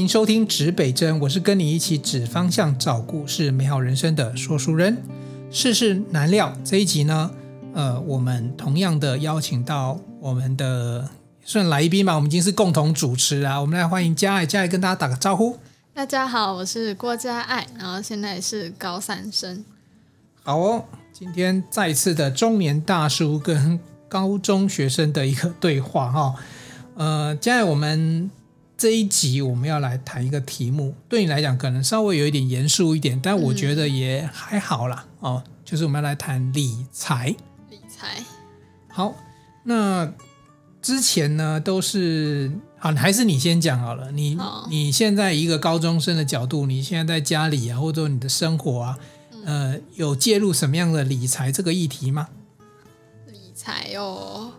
迎收听指北针，我是跟你一起指方向、找故事、美好人生的说书人。世事难料这一集呢，呃，我们同样的邀请到我们的算来宾吧，我们已经是共同主持啊。我们来欢迎嘉爱，嘉爱跟大家打个招呼。大家好，我是郭嘉爱，然后现在是高三生。好哦，今天再次的中年大叔跟高中学生的一个对话哈。呃，嘉爱，我们。这一集我们要来谈一个题目，对你来讲可能稍微有一点严肃一点，但我觉得也还好啦。嗯、哦，就是我们要来谈理财。理财。好，那之前呢都是好，还是你先讲好了。你你现在一个高中生的角度，你现在在家里啊，或者说你的生活啊，呃，有介入什么样的理财这个议题吗？理财哦。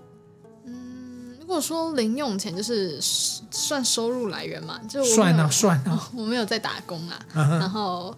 如果说零用钱就是算收入来源嘛，就算啊算啊，我没有在打工啊。Uh. 然后，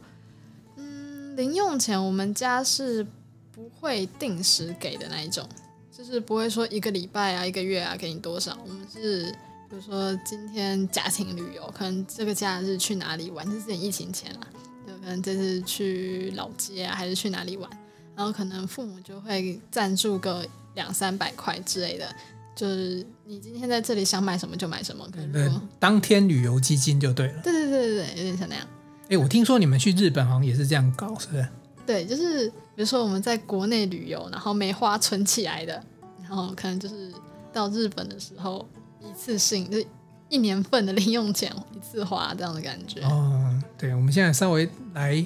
嗯，零用钱我们家是不会定时给的那一种，就是不会说一个礼拜啊、一个月啊给你多少。我们是比如说今天家庭旅游，可能这个假日去哪里玩，这是疫情前啊，就可能这次去老街啊，还是去哪里玩，然后可能父母就会赞助个两三百块之类的。就是你今天在这里想买什么就买什么，可能当天旅游基金就对了。对对对对对，有点像那样。哎，我听说你们去日本好像也是这样搞，是不是？对，就是比如说我们在国内旅游，然后没花存起来的，然后可能就是到日本的时候一次性就一年份的零用钱一次花这样的感觉。哦，对，我们现在稍微来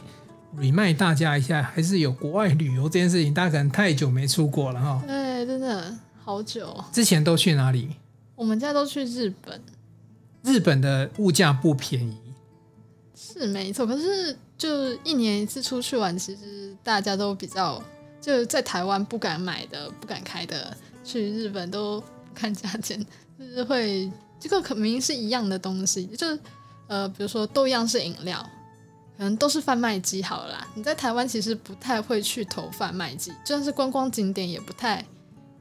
remind 大家一下，还是有国外旅游这件事情，大家可能太久没出国了哈。对，真的。好久，之前都去哪里？我们家都去日本。日本的物价不便宜，是没错。可是就一年一次出去玩，其实大家都比较就在台湾不敢买的、不敢开的，去日本都看价钱，就是会这个可明明是一样的东西，就呃，比如说都一样是饮料，可能都是贩卖机好了啦。你在台湾其实不太会去投贩卖机，就算是观光景点也不太。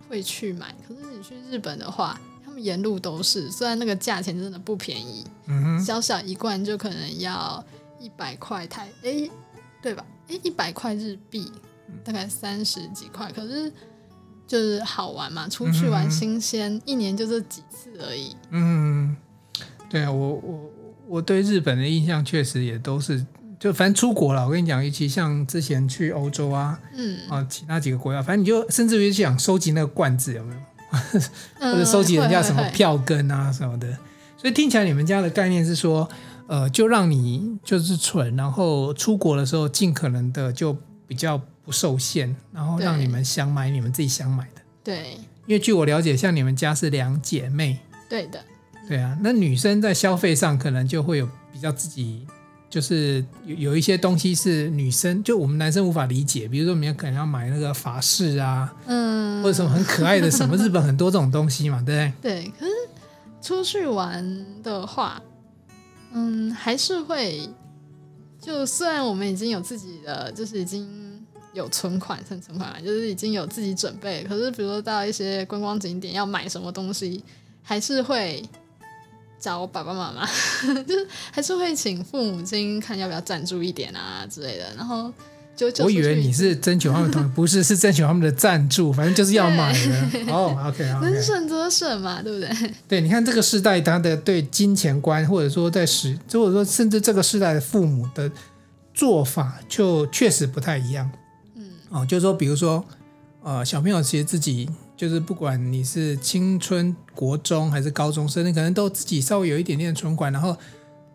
会去买，可是你去日本的话，他们沿路都是，虽然那个价钱真的不便宜，嗯哼，小小一罐就可能要一百块台，诶，对吧？诶，一百块日币，大概三十几块，可是就是好玩嘛，出去玩新鲜，嗯，一年就这几次而已。嗯，对啊，我我我对日本的印象确实也都是。就反正出国了，我跟你讲，尤其像之前去欧洲啊，嗯啊，其他几个国家，反正你就甚至于想收集那个罐子有没有，嗯、或者收集人家什么票根啊什么的。所以听起来你们家的概念是说，呃，就让你就是存，然后出国的时候尽可能的就比较不受限，然后让你们想买你们自己想买的。对，因为据我了解，像你们家是两姐妹，对的，对啊，那女生在消费上可能就会有比较自己。就是有有一些东西是女生，就我们男生无法理解，比如说我们可能要买那个法式啊，嗯，或者什么很可爱的什么，日本很多这种东西嘛，对不对？对，可是出去玩的话，嗯，还是会，就虽然我们已经有自己的，就是已经有存款，存存款，就是已经有自己准备，可是比如说到一些观光景点要买什么东西，还是会。找我爸爸妈妈，就是还是会请父母亲看要不要赞助一点啊之类的，然后就，就我以为你是征求他们同意，不是是征求他们的赞助，反正就是要买的。哦，OK，能省则省嘛，对不对？对，你看这个时代他的对金钱观，或者说在使，或者说甚至这个时代的父母的做法，就确实不太一样。嗯，哦，就是说，比如说，呃，小朋友其实自己。就是不管你是青春国中还是高中生，你可能都自己稍微有一点点存款，然后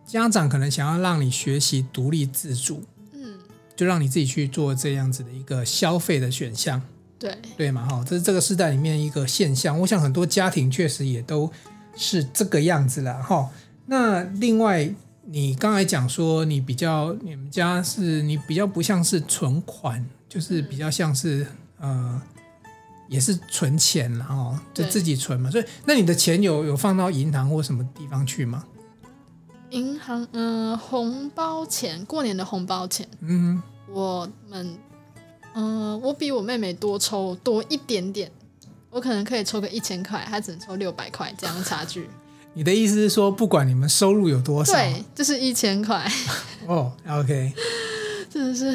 家长可能想要让你学习独立自主，嗯，就让你自己去做这样子的一个消费的选项，对对嘛哈，这是这个时代里面一个现象。我想很多家庭确实也都是这个样子了哈。那另外，你刚才讲说你比较你们家是你比较不像是存款，就是比较像是呃。也是存钱，然后就自己存嘛。所以，那你的钱有有放到银行或什么地方去吗？银行，嗯、呃，红包钱，过年的红包钱。嗯，我们，嗯、呃，我比我妹妹多抽多一点点，我可能可以抽个一千块，她只能抽六百块，这样的差距。你的意思是说，不管你们收入有多少，对，就是一千块。哦，OK，真的是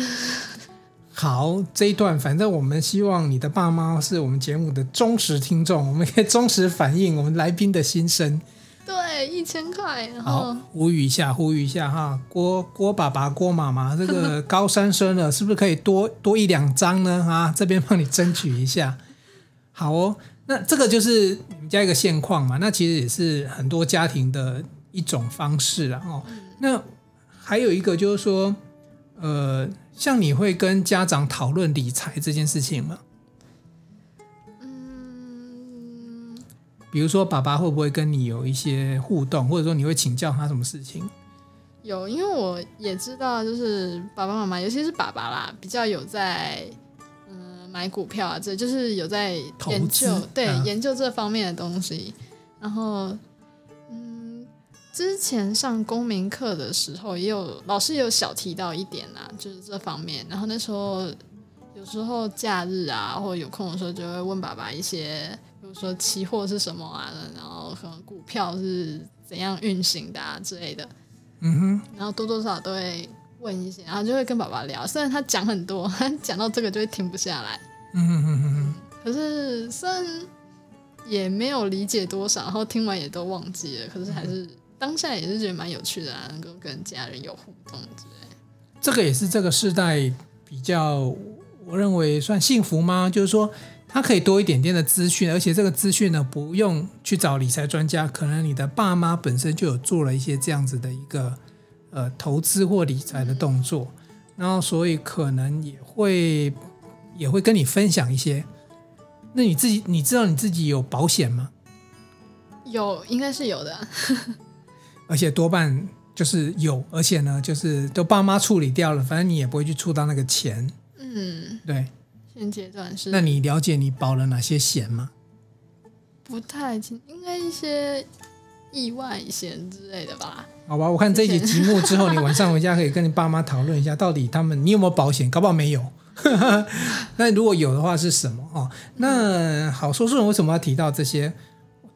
好。这一段，反正我们希望你的爸妈是我们节目的忠实听众，我们可以忠实反映我们来宾的心声。对，一千块。好，呼吁一下，呼吁一下哈，郭郭爸爸、郭妈妈，这个高三生了，是不是可以多多一两张呢？啊，这边帮你争取一下。好哦，那这个就是你们家一个现况嘛。那其实也是很多家庭的一种方式了哦。那还有一个就是说，呃，像你会跟家长讨论理财这件事情吗？嗯比如说，爸爸会不会跟你有一些互动，或者说你会请教他什么事情？有，因为我也知道，就是爸爸妈妈，尤其是爸爸啦，比较有在嗯买股票啊，这就是有在研究，对、啊、研究这方面的东西。然后，嗯，之前上公民课的时候，也有老师也有小提到一点啊，就是这方面。然后那时候有时候假日啊，或者有空的时候，就会问爸爸一些。比如说期货是什么啊？然后可能股票是怎样运行的啊之类的。嗯哼。然后多多少少都会问一些，然后就会跟爸爸聊。虽然他讲很多，他讲到这个就会停不下来。嗯哼哼哼哼。可是虽然也没有理解多少，然后听完也都忘记了。可是还是、嗯、当下也是觉得蛮有趣的啊，能够跟家人有互动之类的。这个也是这个世代比较，我认为算幸福吗？就是说。他可以多一点点的资讯，而且这个资讯呢，不用去找理财专家，可能你的爸妈本身就有做了一些这样子的一个呃投资或理财的动作，然后所以可能也会也会跟你分享一些。那你自己你知道你自己有保险吗？有，应该是有的，而且多半就是有，而且呢，就是都爸妈处理掉了，反正你也不会去触到那个钱。嗯，对。现阶段是，那你了解你保了哪些险吗？不太清，应该一些意外险之类的吧。好吧，我看这一集节目之后，你晚上回家可以跟你爸妈讨论一下，到底他们你有没有保险？搞不好没有。那如果有的话是什么？哦，那好，说书人为什么要提到这些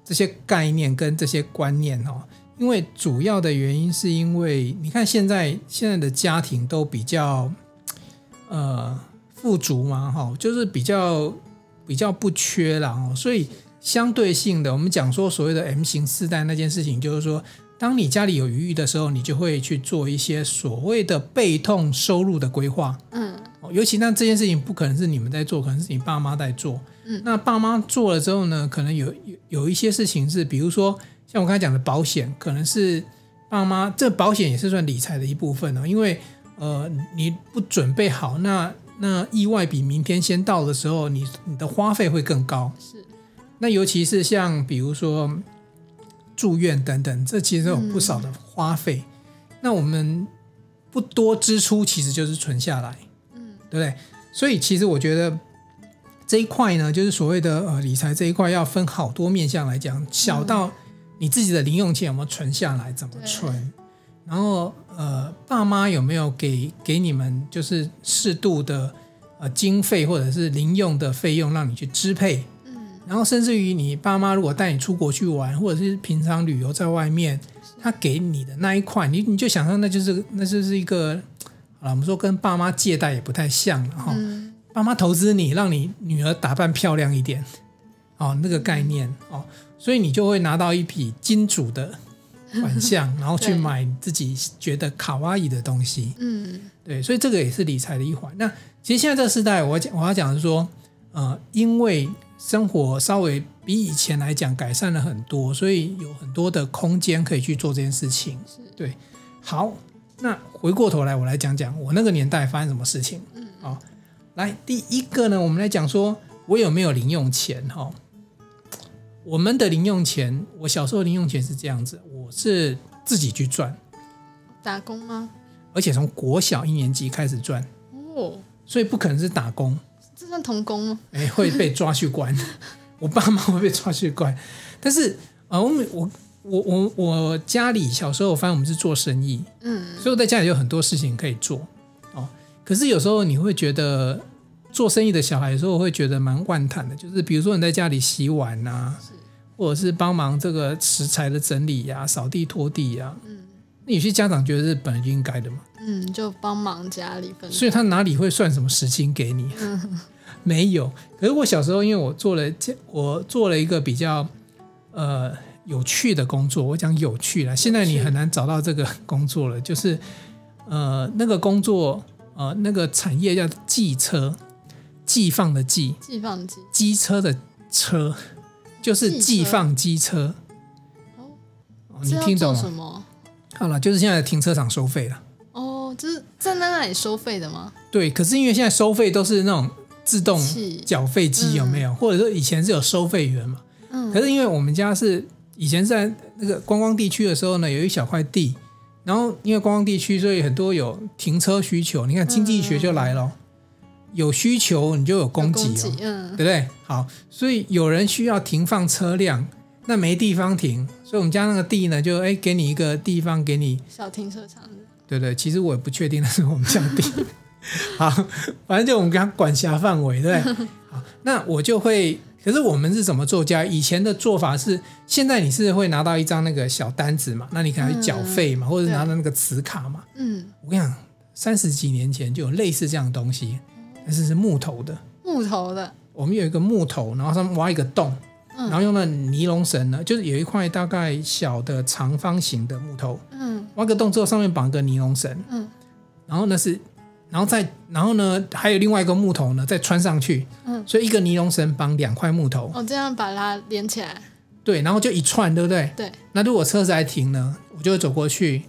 这些概念跟这些观念？哦，因为主要的原因是因为你看现在现在的家庭都比较呃。富足嘛，哈，就是比较比较不缺了哦，所以相对性的，我们讲说所谓的 M 型世代那件事情，就是说，当你家里有余裕的时候，你就会去做一些所谓的被动收入的规划，嗯，尤其那这件事情不可能是你们在做，可能是你爸妈在做，嗯，那爸妈做了之后呢，可能有有有一些事情是，比如说像我刚才讲的保险，可能是爸妈这保险也是算理财的一部分哦，因为呃你不准备好那。那意外比明天先到的时候，你你的花费会更高。是，那尤其是像比如说住院等等，这其实有不少的花费。嗯、那我们不多支出，其实就是存下来，嗯，对不对？所以其实我觉得这一块呢，就是所谓的呃理财这一块，要分好多面向来讲，小到你自己的零用钱有没有存下来，怎么存。然后，呃，爸妈有没有给给你们就是适度的呃经费或者是零用的费用让你去支配？嗯，然后甚至于你爸妈如果带你出国去玩，或者是平常旅游在外面，他给你的那一块，你你就想象那就是那就是一个，好了，我们说跟爸妈借贷也不太像了哈。嗯，爸妈投资你，让你女儿打扮漂亮一点，哦，那个概念哦，所以你就会拿到一笔金主的。款项，然后去买自己觉得卡哇伊的东西。嗯，对，所以这个也是理财的一环。那其实现在这个时代，我讲我要讲的是说，呃，因为生活稍微比以前来讲改善了很多，所以有很多的空间可以去做这件事情。对。好，那回过头来，我来讲讲我那个年代发生什么事情。嗯，好，来第一个呢，我们来讲说我有没有零用钱哈。我们的零用钱，我小时候零用钱是这样子，我是自己去赚，打工吗？而且从国小一年级开始赚哦，所以不可能是打工，这算童工吗？哎，会被抓去关，我爸妈会被抓去关。但是啊，我我我我我家里小时候，反正我们是做生意，嗯，所以我在家里有很多事情可以做哦。可是有时候你会觉得。做生意的小孩有时候会觉得蛮万叹的，就是比如说你在家里洗碗呐、啊，或者是帮忙这个食材的整理呀、啊、扫地拖地呀、啊。嗯，那有些家长觉得是本来就应该的嘛。嗯，就帮忙家里分。所以他哪里会算什么时薪给你？嗯，没有。可是我小时候，因为我做了我做了一个比较呃有趣的工作，我讲有趣了。现在你很难找到这个工作了，就是呃那个工作呃那个产业叫寄车，寄放的寄，寄放机，机车的车，就是寄放机车。哦，你听懂什么？好了，就是现在的停车场收费了。哦就是站在那里收费的吗？对，可是因为现在收费都是那种自动缴费机，有没有？嗯、或者说以前是有收费员嘛？嗯。可是因为我们家是以前在那个观光地区的时候呢，有一小块地，然后因为观光地区，所以很多有停车需求。你看经济学就来了，嗯、有需求你就有供给哦，嗯，对不对？好，所以有人需要停放车辆，那没地方停，所以我们家那个地呢，就哎给你一个地方给你小停车场。对对，其实我也不确定那是我们家地。好，反正就我们给他管辖范围，对。好，那我就会，可是我们是怎么做家？以前的做法是，现在你是会拿到一张那个小单子嘛，那你可能缴费嘛，嗯、或者拿到那个磁卡嘛。嗯。我跟你讲，三十几年前就有类似这样的东西，但是是木头的。木头的。我们有一个木头，然后上面挖一个洞，嗯、然后用那尼龙绳呢，就是有一块大概小的长方形的木头。嗯挖个洞之后，上面绑个尼龙绳，嗯，然后呢是，然后再，然后呢还有另外一个木头呢再穿上去，嗯，所以一个尼龙绳绑两块木头，哦，这样把它连起来，对，然后就一串，对不对？对。那如果车子还停呢，我就会走过去，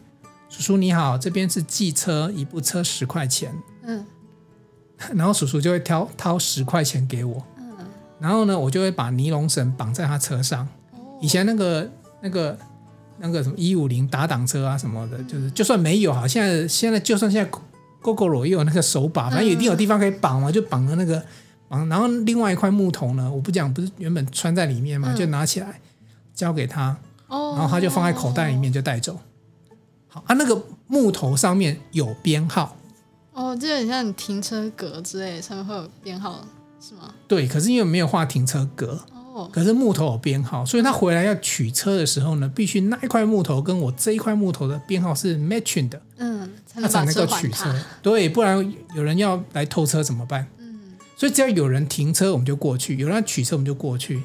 叔叔你好，这边是寄车，一部车十块钱，嗯，然后叔叔就会挑掏十块钱给我，嗯，然后呢，我就会把尼龙绳绑在他车上，哦，以前那个那个。那个什么一五零打挡车啊什么的，就是就算没有哈，现在现在就算现在 Gogoro 也有那个手把，反正一定有地方可以绑嘛，就绑个那个绑，然后另外一块木头呢，我不讲，不是原本穿在里面嘛，就拿起来交给他，然后他就放在口袋里面就带走。好啊，那个木头上面有编号，哦，就很像你停车格之类的，上面会有编号是吗？对，可是因为没有画停车格。哦可是木头有编号，所以他回来要取车的时候呢，必须那一块木头跟我这一块木头的编号是 matching 的，嗯，他才能够取车。对，不然有人要来偷车怎么办？嗯，所以只要有人停车，我们就过去；有人要取车，我们就过去。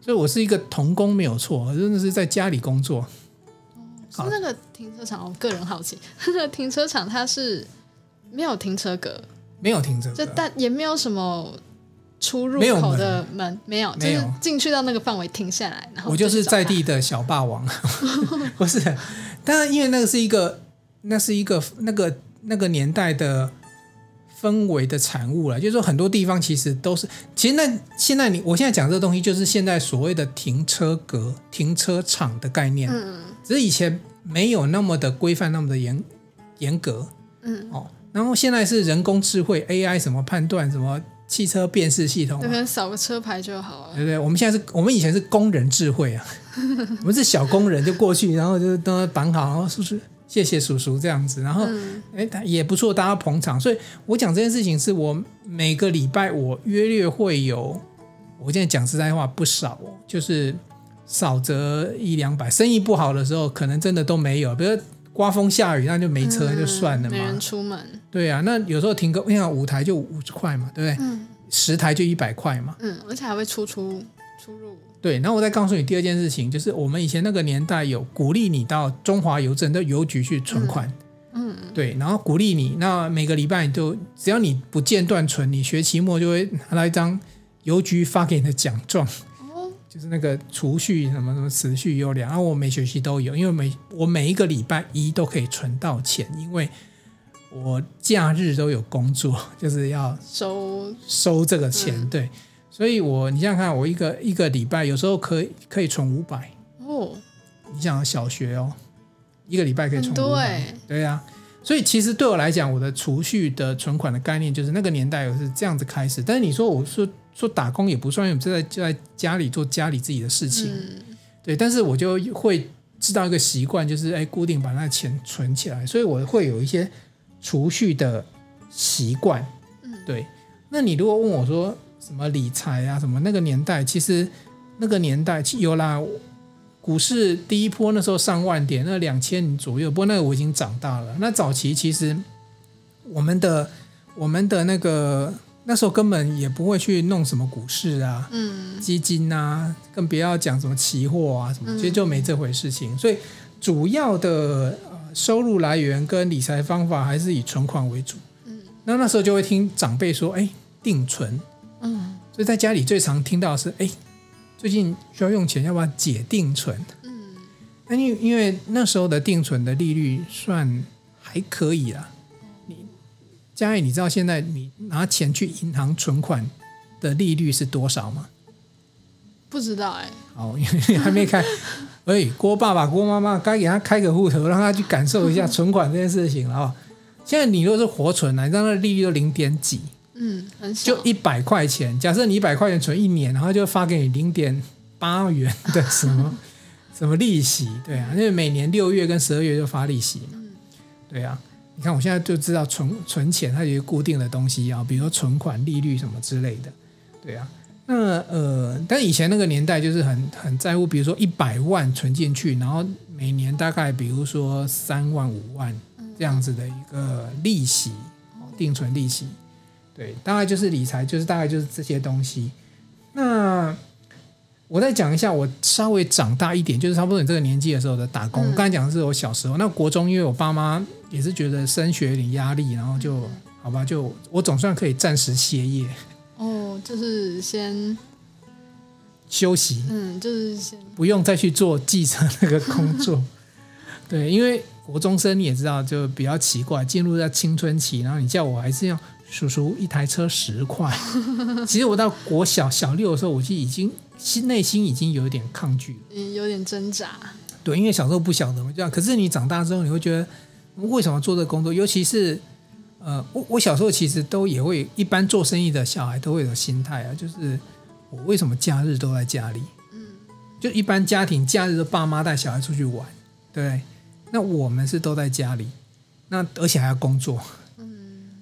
所以我是一个童工，没有错，真的是在家里工作。哦是那个停车场，我个人好奇，那个停车场它是没有停车格，没有停车格，就但也没有什么。出入口的门没有，没有，就是进去到那个范围停下来，然后我就是在地的小霸王，不是？当然，因为那个是一个，那是一个那个那个年代的氛围的产物了。就是说，很多地方其实都是，其实那现在你我现在讲这个东西，就是现在所谓的停车格、停车场的概念。嗯，只是以前没有那么的规范，那么的严严格。嗯，哦，然后现在是人工智慧 AI 什么判断什么。汽车辨识系统，可能扫个车牌就好了。对不对？我们现在是我们以前是工人智慧啊，我们是小工人，就过去，然后就都绑好，然后叔叔谢谢叔叔这样子，然后哎、嗯，也不错，大家捧场。所以我讲这件事情，是我每个礼拜我约略会有，我现在讲实在话不少哦，就是少则一两百，生意不好的时候，可能真的都没有，比如。刮风下雨，那就没车就算了嘛。没人出门。对啊，那有时候停个，你看五台就五十块嘛，对不对？嗯。十台就一百块嘛。嗯，而且还会出出出入。对，然后我再告诉你第二件事情，就是我们以前那个年代有鼓励你到中华邮政的邮局去存款。嗯。对，然后鼓励你，那每个礼拜你就只要你不间断存，你学期末就会拿到一张邮局发给你的奖状。就是那个储蓄什么什么持续优良，然后我每学期都有，因为每我每一个礼拜一都可以存到钱，因为我假日都有工作，就是要收。收这个钱，嗯、对，所以我你想想看，我一个一个礼拜有时候可以可以存五百哦，你想小学哦，一个礼拜可以存五百，对呀、啊，所以其实对我来讲，我的储蓄的存款的概念就是那个年代我是这样子开始，但是你说我说。说打工也不算，因为我就在就在家里做家里自己的事情，嗯、对。但是我就会知道一个习惯，就是哎，固定把那钱存起来，所以我会有一些储蓄的习惯，对。那你如果问我说什么理财啊什么，那个年代其实那个年代有啦，股市第一波那时候上万点，那两千左右。不过那个我已经长大了。那早期其实我们的我们的那个那时候根本也不会去弄什么股市啊，嗯，基金啊，更不要讲什么期货啊什么，其实就没这回事情。所以主要的收入来源跟理财方法还是以存款为主。嗯，那那时候就会听长辈说，哎，定存。嗯，所以在家里最常听到的是，哎，最近需要用钱，要不要解定存？嗯，那因为因为那时候的定存的利率算还可以啦。你嘉义，你知道现在你拿钱去银行存款的利率是多少吗？不知道哎、欸。哦，因为还没开。哎，郭爸爸、郭妈妈该给他开个户头，让他去感受一下存款这件事情了啊。现在你如果是活存啊，你知道那利率都零点几。嗯，很就一百块钱。假设你一百块钱存一年，然后就发给你零点八元的什么 什么利息，对啊，因为每年六月跟十二月就发利息嘛，对啊。你看我现在就知道存存钱它有一个固定的东西啊，比如说存款利率什么之类的，对啊。那呃，但以前那个年代就是很很在乎，比如说一百万存进去，然后每年大概比如说三万五万这样子的一个利息，定存利息。对，大概就是理财，就是大概就是这些东西。那我再讲一下，我稍微长大一点，就是差不多你这个年纪的时候的打工。嗯、我刚才讲的是我小时候，那国中因为我爸妈也是觉得升学有点压力，然后就好吧，就我总算可以暂时歇业。哦，就是先休息，嗯，就是先不用再去做继承那个工作。对，因为国中生你也知道，就比较奇怪，进入在青春期，然后你叫我还是要。叔叔，一台车十块。其实我到国小小六的时候，我就已经心内心已经有一点抗拒了，嗯，有点挣扎。对，因为小时候不晓得嘛，这样。可是你长大之后，你会觉得为什么做这个工作？尤其是呃，我我小时候其实都也会，一般做生意的小孩都会有心态啊，就是我为什么假日都在家里？嗯，就一般家庭假日的爸妈带小孩出去玩，对，那我们是都在家里，那而且还要工作。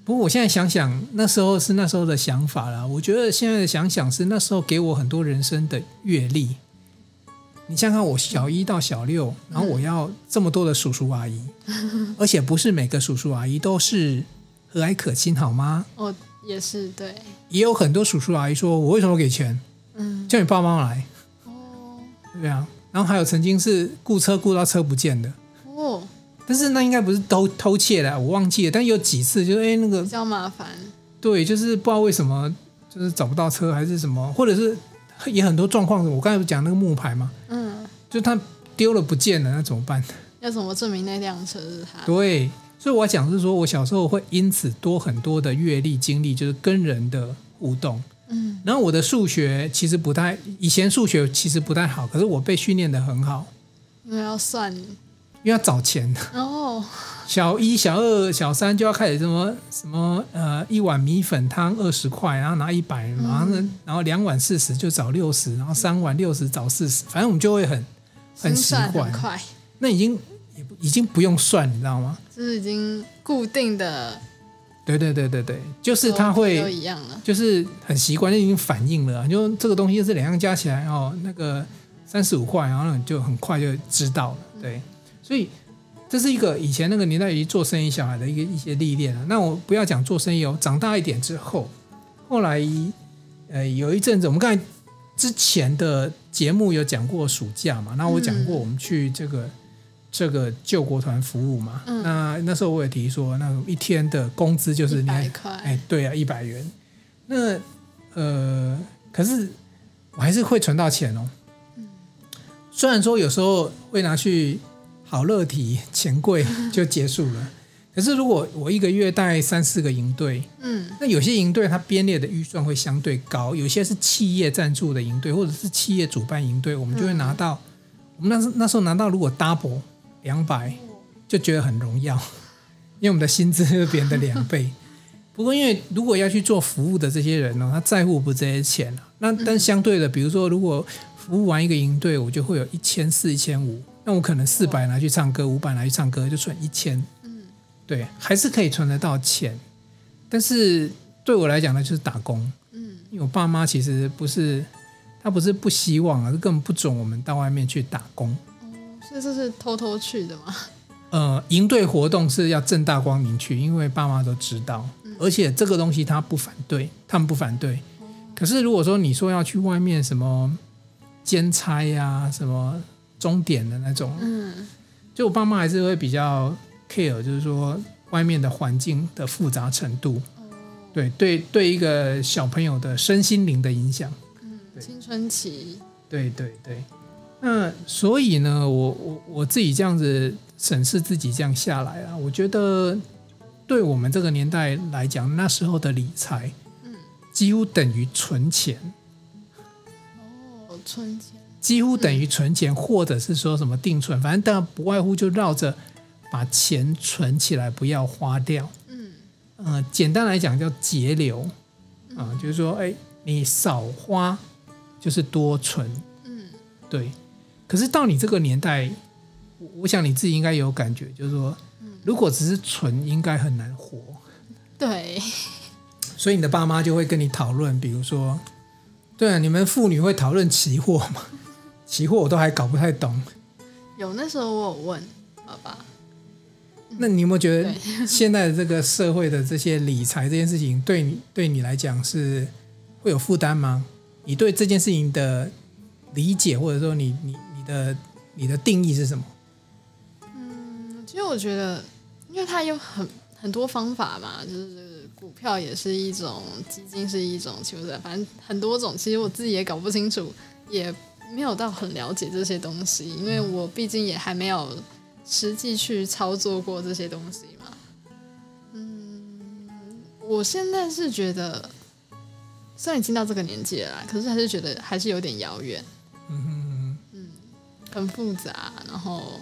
不过我现在想想，那时候是那时候的想法啦。我觉得现在的想想是那时候给我很多人生的阅历。你想想，我小一到小六，然后我要这么多的叔叔阿姨，而且不是每个叔叔阿姨都是和蔼可亲，好吗？哦，也是对。也有很多叔叔阿姨说：“我为什么给钱？嗯，叫你爸妈来。”哦，对啊。然后还有曾经是雇车雇到车不见的。哦。但是那应该不是偷偷窃的，我忘记了。但有几次就是哎，那个比较麻烦。对，就是不知道为什么，就是找不到车还是什么，或者是也很多状况。我刚才不讲那个木牌嘛，嗯，就他丢了不见了，那怎么办？要怎么证明那辆车是他？对，所以我讲是说我小时候会因此多很多的阅历经历，就是跟人的互动。嗯，然后我的数学其实不太，以前数学其实不太好，可是我被训练的很好。因为要算。因为要找钱哦，小一、小二、小三就要开始什么什么呃，一碗米粉汤二十块，然后拿一百，然后然后两碗四十就找六十，然后三碗六十找四十，反正我们就会很很习惯。那已经也已经不用算，你知道吗？就是已经固定的。对对对对对，就是他会，就是很习惯，就已经反应了。就这个东西是两样加起来哦，那个三十五块，然后你就很快就知道了，对。所以这是一个以前那个年代一做生意小孩的一个一些历练啊。那我不要讲做生意哦，长大一点之后，后来呃有一阵子，我们刚才之前的节目有讲过暑假嘛，那我讲过我们去这个、嗯、这个救国团服务嘛。嗯、那那时候我也提说，那一天的工资就是一百块，哎，对啊，一百元。那呃，可是我还是会存到钱哦。嗯、虽然说有时候会拿去。好乐体钱柜 就结束了。可是如果我一个月带三四个营队，嗯，那有些营队它编列的预算会相对高，有些是企业赞助的营队，或者是企业主办营队，我们就会拿到。嗯、我们那时那时候拿到，如果 double 两百，就觉得很荣耀，因为我们的薪资是别人的两倍。不过因为如果要去做服务的这些人呢，他在乎不这些钱，那但相对的，比如说如果服务完一个营队，我就会有一千四、一千五。那我可能四百拿去唱歌，五百拿去唱歌，就存一千。嗯，对，还是可以存得到钱。但是对我来讲呢，就是打工。嗯，因为我爸妈其实不是他不是不希望，而是根本不准我们到外面去打工。哦，所以这是偷偷去的吗？呃，营队活动是要正大光明去，因为爸妈都知道，而且这个东西他不反对，他们不反对。可是如果说你说要去外面什么兼差呀、啊，什么钟点的那种，嗯，就我爸妈还是会比较 care，就是说外面的环境的复杂程度，对对对，一个小朋友的身心灵的影响，嗯，青春期，对对对，那所以呢，我我我自己这样子审视自己这样下来啊，我觉得对我们这个年代来讲，那时候的理财。嗯。几乎等于存钱，哦，存钱几乎等于存钱，或者是说什么定存，反正当然不外乎就绕着把钱存起来，不要花掉。嗯，呃，简单来讲叫节流啊，就是说，哎，你少花就是多存。嗯，对。可是到你这个年代，我想你自己应该有感觉，就是说，如果只是存，应该很难活。对。所以你的爸妈就会跟你讨论，比如说，对啊，你们妇女会讨论期货吗？期货我都还搞不太懂。有那时候我有问爸爸。那你有没有觉得 现在的这个社会的这些理财这件事情，对你对你来讲是会有负担吗？你对这件事情的理解，或者说你你你的你的定义是什么？嗯，其实我觉得，因为它有很很多方法嘛，就是。股票也是一种，基金是一种，其实？反正很多种，其实我自己也搞不清楚，也没有到很了解这些东西，因为我毕竟也还没有实际去操作过这些东西嘛。嗯，我现在是觉得，虽然已经到这个年纪了，可是还是觉得还是有点遥远。嗯哼嗯，很复杂，然后，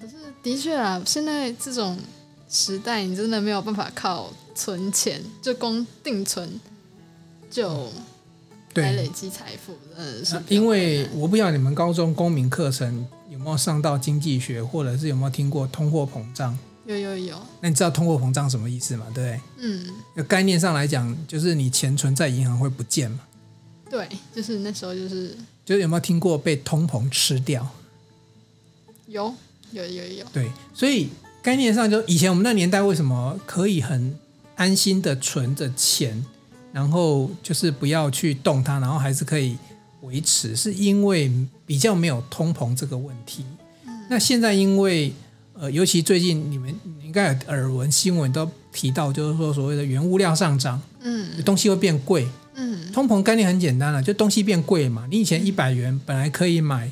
可是的确啊，现在这种。时代，你真的没有办法靠存钱，就光定存就来累积财富。嗯，是因为我不知道你们高中公民课程有没有上到经济学，或者是有没有听过通货膨胀？有有有。那你知道通货膨胀什么意思吗？对不对？嗯。概念上来讲，就是你钱存在银行会不见嘛？对，就是那时候就是。就是有没有听过被通膨吃掉？有有有有。对，所以。概念上，就以前我们那年代，为什么可以很安心的存着钱，然后就是不要去动它，然后还是可以维持，是因为比较没有通膨这个问题。那现在因为呃，尤其最近你们应该有耳闻新闻都提到，就是说所谓的原物料上涨，嗯，东西会变贵，嗯，通膨概念很简单了，就东西变贵嘛。你以前一百元本来可以买，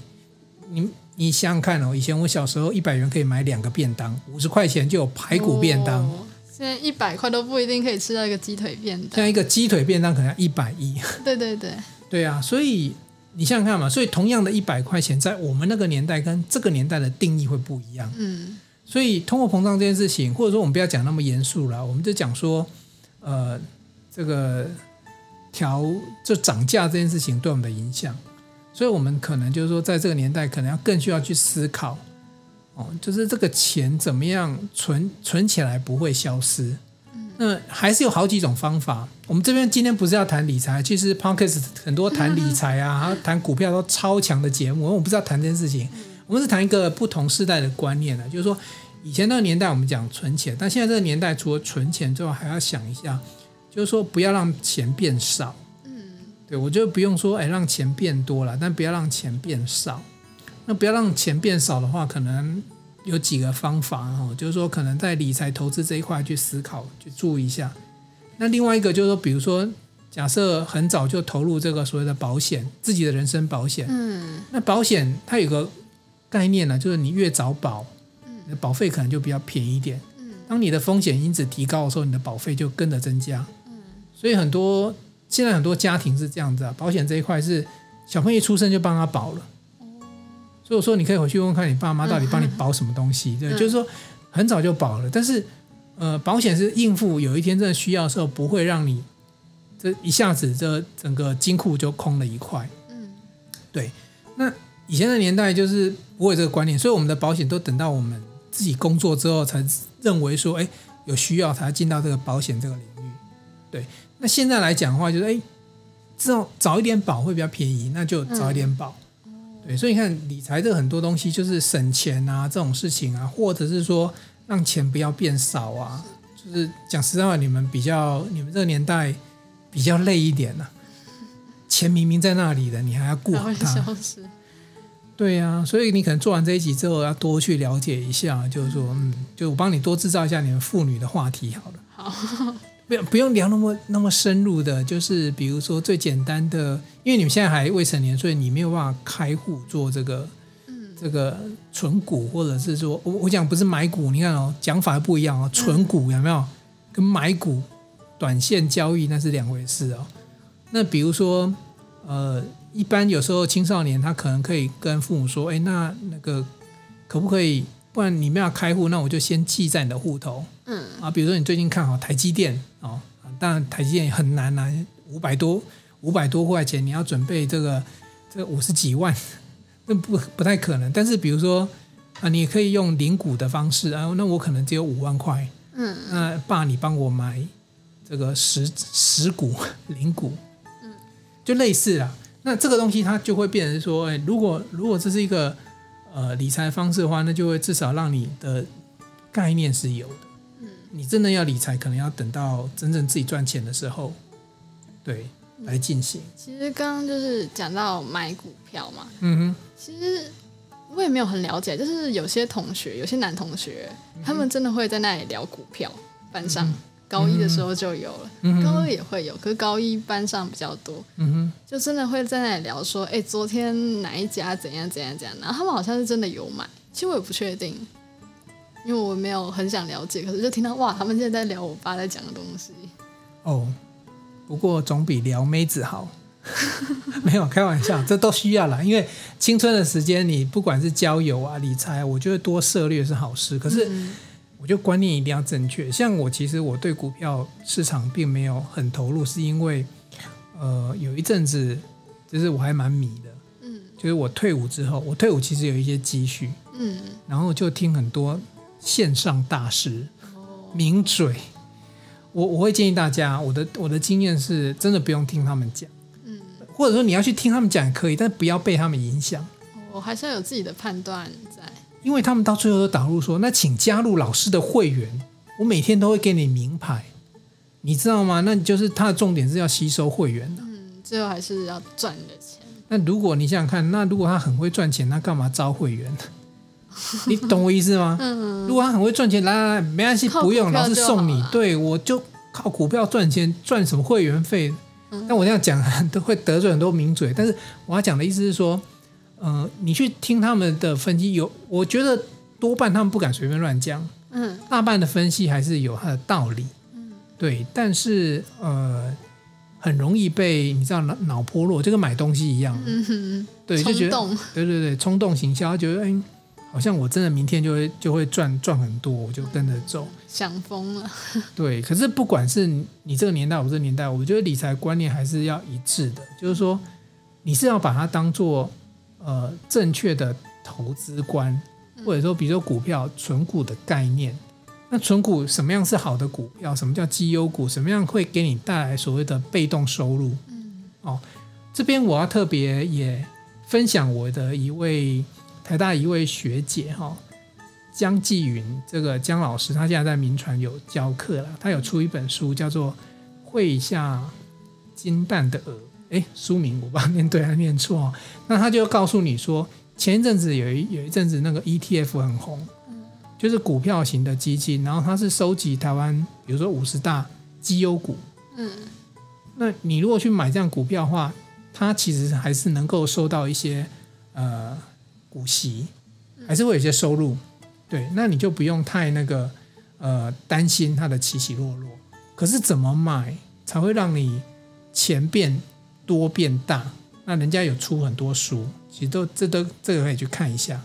你。你想想看哦，以前我小时候一百元可以买两个便当，五十块钱就有排骨便当。哦、现在一百块都不一定可以吃到一个鸡腿便当。像一个鸡腿便当可能要一百一。对对对。对啊，所以你想想看嘛，所以同样的一百块钱，在我们那个年代跟这个年代的定义会不一样。嗯。所以通货膨胀这件事情，或者说我们不要讲那么严肃了，我们就讲说，呃，这个调就涨价这件事情对我们的影响。所以，我们可能就是说，在这个年代，可能要更需要去思考，哦，就是这个钱怎么样存存起来不会消失。那还是有好几种方法。我们这边今天不是要谈理财，其实 Podcast 很多谈理财啊，谈股票都超强的节目。我们不是要谈这件事情，我们是谈一个不同时代的观念呢。就是说，以前那个年代我们讲存钱，但现在这个年代除了存钱之外，还要想一下，就是说不要让钱变少。嗯对，我就不用说，哎，让钱变多了，但不要让钱变少。那不要让钱变少的话，可能有几个方法哦，就是说，可能在理财投资这一块去思考，去注意一下。那另外一个就是说，比如说，假设很早就投入这个所谓的保险，自己的人身保险。嗯。那保险它有个概念呢，就是你越早保，你的保费可能就比较便宜一点。嗯。当你的风险因子提高的时候，你的保费就跟着增加。嗯。所以很多。现在很多家庭是这样子啊，保险这一块是小朋友一出生就帮他保了，所以我说你可以回去问问看你爸妈到底帮你保什么东西，对，就是说很早就保了，但是呃，保险是应付有一天真的需要的时候，不会让你这一下子这整个金库就空了一块，嗯，对。那以前的年代就是不会有这个观念，所以我们的保险都等到我们自己工作之后才认为说，哎，有需要才进到这个保险这个领域，对。那现在来讲的话，就是哎，这种早一点保会比较便宜，那就早一点保。嗯、对，所以你看理财这很多东西就是省钱啊，这种事情啊，或者是说让钱不要变少啊，就是讲实在话，你们比较你们这个年代比较累一点呐、啊。钱明明在那里的，你还要顾好它。对呀、啊，所以你可能做完这一集之后，要多去了解一下，就是说，嗯，就我帮你多制造一下你们妇女的话题好了。好，不用不用聊那么那么深入的，就是比如说最简单的，因为你们现在还未成年，所以你没有办法开户做这个，嗯，这个存股，或者是说我我讲不是买股，你看哦，讲法不一样哦，存股有没有？跟买股短线交易那是两回事哦。那比如说，呃，一般有时候青少年他可能可以跟父母说，哎，那那个可不可以？不然你们要开户，那我就先记在你的户头。嗯啊，比如说你最近看好台积电哦，当然台积电也很难啊，五百多五百多块钱，你要准备这个这个五十几万，那不不太可能。但是比如说啊，你可以用零股的方式啊，那我可能只有五万块。嗯，那爸，你帮我买这个十十股 零股。嗯就类似啦，那这个东西它就会变成说，哎，如果如果这是一个呃理财方式的话，那就会至少让你的概念是有的。嗯，你真的要理财，可能要等到真正自己赚钱的时候，对，来进行。其实刚刚就是讲到买股票嘛，嗯哼，其实我也没有很了解，就是有些同学，有些男同学，他们真的会在那里聊股票，班上。嗯高一的时候就有了，嗯、高二也会有，可是高一班上比较多，嗯，就真的会在那里聊说，哎，昨天哪一家怎样怎样怎样，然后他们好像是真的有买，其实我也不确定，因为我没有很想了解，可是就听到哇，他们现在在聊我爸在讲的东西。哦，不过总比聊妹子好，没有开玩笑，这都需要啦，因为青春的时间，你不管是交友啊、理财，我觉得多涉略是好事，可是。嗯我觉得观念一定要正确。像我，其实我对股票市场并没有很投入，是因为，呃，有一阵子，就是我还蛮迷的。嗯，就是我退伍之后，我退伍其实有一些积蓄。嗯，然后就听很多线上大师，名嘴。我我会建议大家，我的我的经验是真的不用听他们讲。嗯，或者说你要去听他们讲也可以，但不要被他们影响。我还是要有自己的判断在。因为他们到最后都导入说，那请加入老师的会员，我每天都会给你名牌，你知道吗？那你就是他的重点是要吸收会员的。嗯，最后还是要赚你的钱。那如果你想想看，那如果他很会赚钱，那干嘛招会员？你懂我意思吗？嗯。如果他很会赚钱，来来来，没关系，不用，老师送你。对，我就靠股票赚钱，赚什么会员费？嗯。但我这样讲 都会得罪很多名嘴，但是我要讲的意思是说。呃，你去听他们的分析，有我觉得多半他们不敢随便乱讲，嗯，大半的分析还是有它的道理，嗯，对，但是呃，很容易被你知道脑脑波落，就跟买东西一样，嗯哼，对，就觉得对对对，冲动行销，觉得哎，好像我真的明天就会就会赚赚很多，我就跟着走，想疯了，对，可是不管是你这个年代，我这个年代，我觉得理财观念还是要一致的，就是说你是要把它当做。呃，正确的投资观，或者说，比如说股票存股的概念，那存股什么样是好的股票？什么叫绩优股？什么样会给你带来所谓的被动收入？嗯，哦，这边我要特别也分享我的一位台大一位学姐哈、哦，江继云这个江老师，他现在在民传有教课了，他有出一本书叫做《会下金蛋的鹅》。哎，书名我不知道念对还是念错。哦 那他就告诉你说，前一阵子有一有一阵子那个 ETF 很红，就是股票型的基金，然后它是收集台湾，比如说五十大绩优股。嗯，那你如果去买这样股票的话，它其实还是能够收到一些呃股息，还是会有些收入。对，那你就不用太那个呃担心它的起起落落。可是怎么买才会让你钱变多变大，那人家有出很多书，其实都这都这个可以去看一下。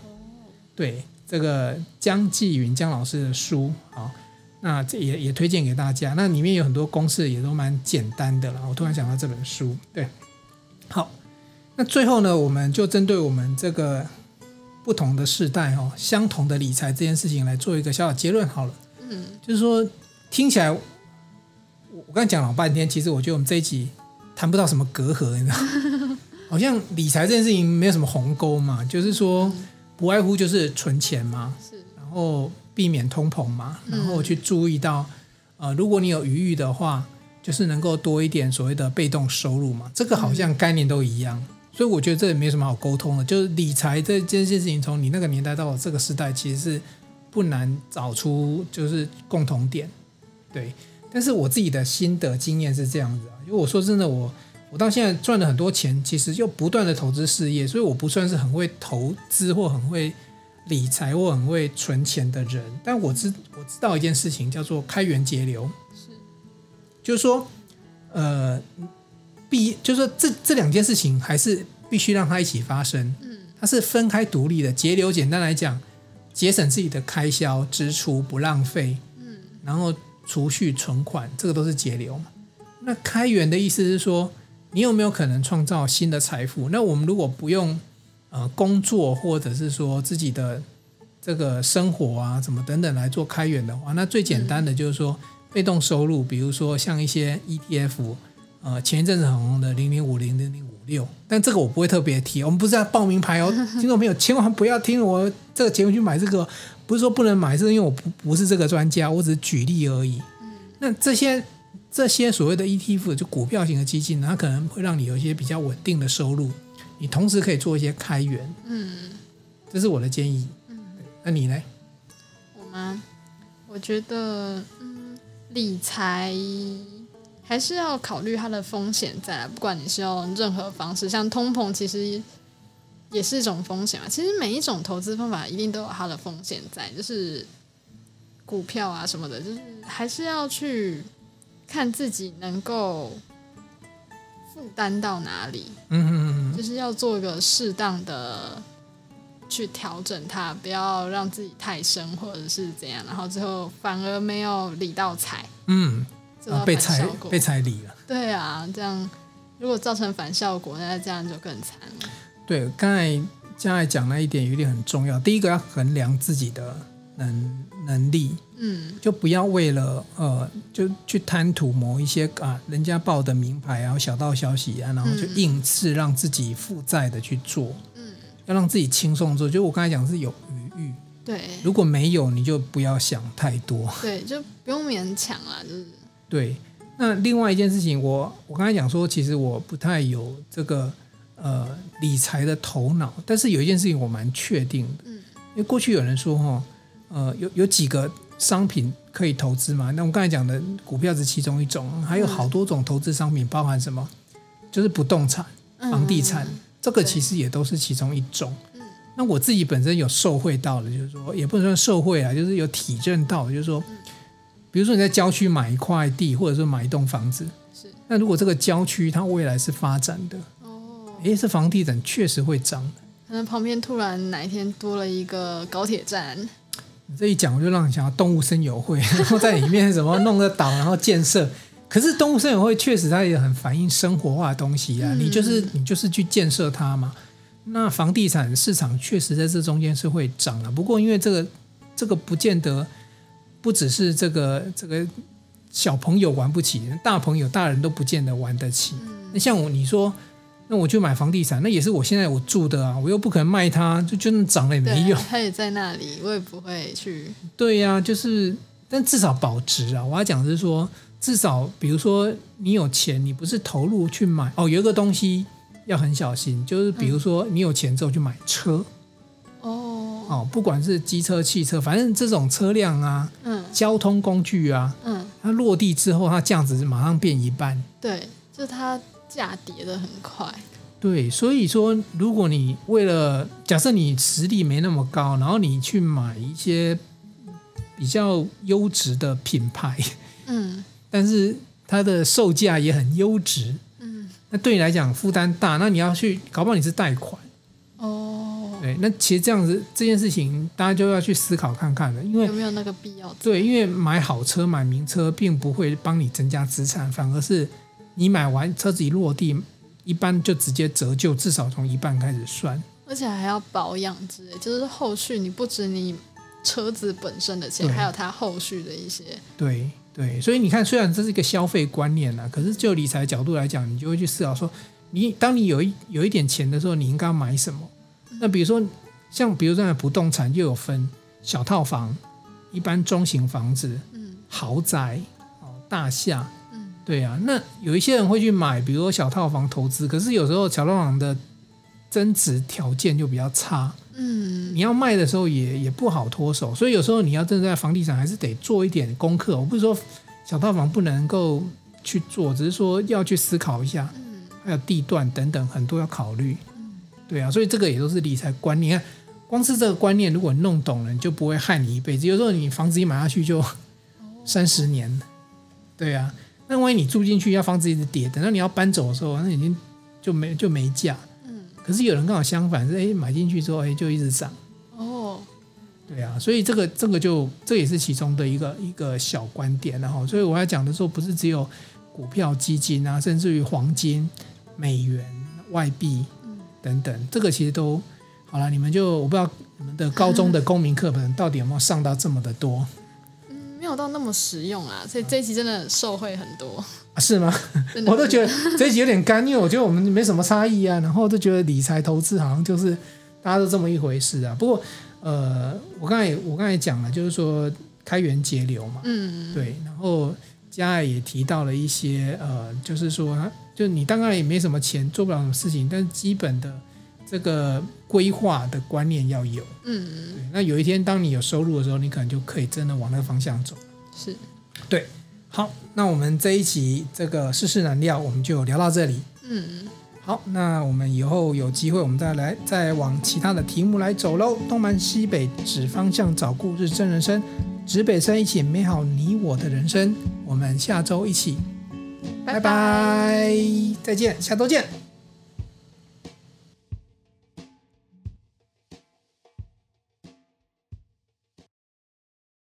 对，这个江继云江老师的书，啊，那这也也推荐给大家。那里面有很多公式，也都蛮简单的了。我突然想到这本书，对，好，那最后呢，我们就针对我们这个不同的世代哦，相同的理财这件事情来做一个小小结论好了。嗯，就是说听起来，我我刚才讲了半天，其实我觉得我们这一集。谈不到什么隔阂，你知道？好像理财这件事情没有什么鸿沟嘛，就是说不外乎就是存钱嘛，是，然后避免通膨嘛，然后去注意到，呃，如果你有余裕的话，就是能够多一点所谓的被动收入嘛，这个好像概念都一样，所以我觉得这也没什么好沟通的，就是理财这件事情，从你那个年代到我这个时代，其实是不难找出就是共同点，对。但是我自己的心得经验是这样子啊，因为我说真的，我我到现在赚了很多钱，其实又不断的投资事业，所以我不算是很会投资或很会理财或很会存钱的人。但我知我知道一件事情叫做开源节流，是，就是说，呃，必就是说这这两件事情还是必须让它一起发生，嗯，它是分开独立的。节流简单来讲，节省自己的开销支出，不浪费，嗯，然后。储蓄存款，这个都是节流嘛。那开源的意思是说，你有没有可能创造新的财富？那我们如果不用呃工作，或者是说自己的这个生活啊，什么等等来做开源的话，那最简单的就是说被动收入，比如说像一些 ETF，呃，前一阵子很红的零零五零零零五六，但这个我不会特别提，我们不是在报名牌哦，听众朋友千万不要听我这个节目去买这个。不是说不能买，是因为我不不是这个专家，我只是举例而已。嗯，那这些这些所谓的 ETF 就股票型的基金，它可能会让你有一些比较稳定的收入，你同时可以做一些开源。嗯，这是我的建议。嗯，那你呢？我吗？我觉得，嗯，理财还是要考虑它的风险在，不管你是用任何方式，像通膨，其实。也是一种风险嘛。其实每一种投资方法一定都有它的风险在，就是股票啊什么的，就是还是要去看自己能够负担到哪里。嗯嗯嗯，就是要做一个适当的去调整它，不要让自己太深或者是怎样，然后最后反而没有理到财。嗯，被财被财理了。对啊，这样如果造成反效果，那这样就更惨了。对，刚才将来讲那一点有一点很重要。第一个要衡量自己的能能力，嗯，就不要为了呃，就去贪图某一些啊，人家报的名牌啊，小道消息啊，然后就硬是让自己负债的去做，嗯，要让自己轻松做。就我刚才讲是有余裕，对，如果没有，你就不要想太多，对，就不用勉强了，就是。对，那另外一件事情，我我刚才讲说，其实我不太有这个。呃，理财的头脑，但是有一件事情我蛮确定的，嗯，因为过去有人说哈，呃，有有几个商品可以投资嘛？那我刚才讲的股票是其中一种，还有好多种投资商品，包含什么？就是不动产、房地产，嗯，这个其实也都是其中一种。嗯，那我自己本身有受惠到的，就是说也不能说受惠啊，就是有体证到，就是说，比如说你在郊区买一块地，或者说买一栋房子，是，那如果这个郊区它未来是发展的。哦诶，这房地产确实会涨。可能旁边突然哪一天多了一个高铁站。你这一讲，我就让你想到动物森友会，然后在里面什么弄个岛，然后建设。可是动物森友会确实它也很反映生活化的东西啊。嗯、你就是你就是去建设它嘛。那房地产市场确实在这中间是会涨的。不过因为这个这个不见得不只是这个这个小朋友玩不起，大朋友大人都不见得玩得起。那、嗯、像我你说。那我去买房地产，那也是我现在我住的啊，我又不可能卖它，就就那涨了也没用。它也在那里，我也不会去。对呀、啊，就是，但至少保值啊！我要讲的是说，至少比如说你有钱，你不是投入去买哦，有一个东西要很小心，就是比如说你有钱之后去买车，哦，不管是机车、汽车，反正这种车辆啊，嗯，交通工具啊，嗯，它落地之后，它价值马上变一半。对，就它。价跌的很快，对，所以说，如果你为了假设你实力没那么高，然后你去买一些比较优质的品牌，嗯，但是它的售价也很优质，嗯，那对你来讲负担大，那你要去搞不好你是贷款，哦，对，那其实这样子这件事情大家就要去思考看看了，因为有没有那个必要？对，因为买好车买名车并不会帮你增加资产，反而是。你买完车子一落地，一般就直接折旧，至少从一半开始算，而且还要保养之类，就是后续你不止你车子本身的钱，还有它后续的一些。对对，所以你看，虽然这是一个消费观念呐，可是就理财角度来讲，你就会去思考说，你当你有一有一点钱的时候，你应该买什么？那比如说，像比如说不动产又有分小套房、一般中型房子、嗯，豪宅哦、大厦，嗯，对啊。那有一些人会去买，比如说小套房投资，可是有时候小套房的增值条件就比较差。嗯，你要卖的时候也也不好脱手，所以有时候你要真的在房地产还是得做一点功课。我不是说小套房不能够去做，只是说要去思考一下，嗯，还有地段等等很多要考虑。嗯，对啊，所以这个也都是理财观念。光是这个观念，如果你弄懂了，你就不会害你一辈子。有时候你房子一买下去就三十年，对啊，那万一你住进去，要房子一直跌，等到你要搬走的时候，那已经就没就没价。可是有人刚好相反，是哎买进去之后哎就一直涨哦，对啊，所以这个这个就这也是其中的一个一个小观点，然后所以我要讲的时候不是只有股票、基金啊，甚至于黄金、美元、外币等等，这个其实都好了。你们就我不知道你们的高中的公民课本到底有没有上到这么的多？嗯，没有到那么实用啊，所以这一集真的受惠很多。是吗？我都觉得这一集有点干，因为我觉得我们没什么差异啊。然后都觉得理财投资好像就是大家都这么一回事啊。不过，呃，我刚才我刚才讲了，就是说开源节流嘛，嗯，对。然后佳爱也提到了一些，呃，就是说，就你当然也没什么钱，做不了什么事情，但是基本的这个规划的观念要有，嗯嗯。那有一天当你有收入的时候，你可能就可以真的往那个方向走。是，对。好，那我们这一集这个世事难料，我们就聊到这里。嗯，好，那我们以后有机会，我们再来再往其他的题目来走喽。东南西北指方向，找故事真人生，指北针一起美好你我的人生。我们下周一起，拜拜，再见，下周见。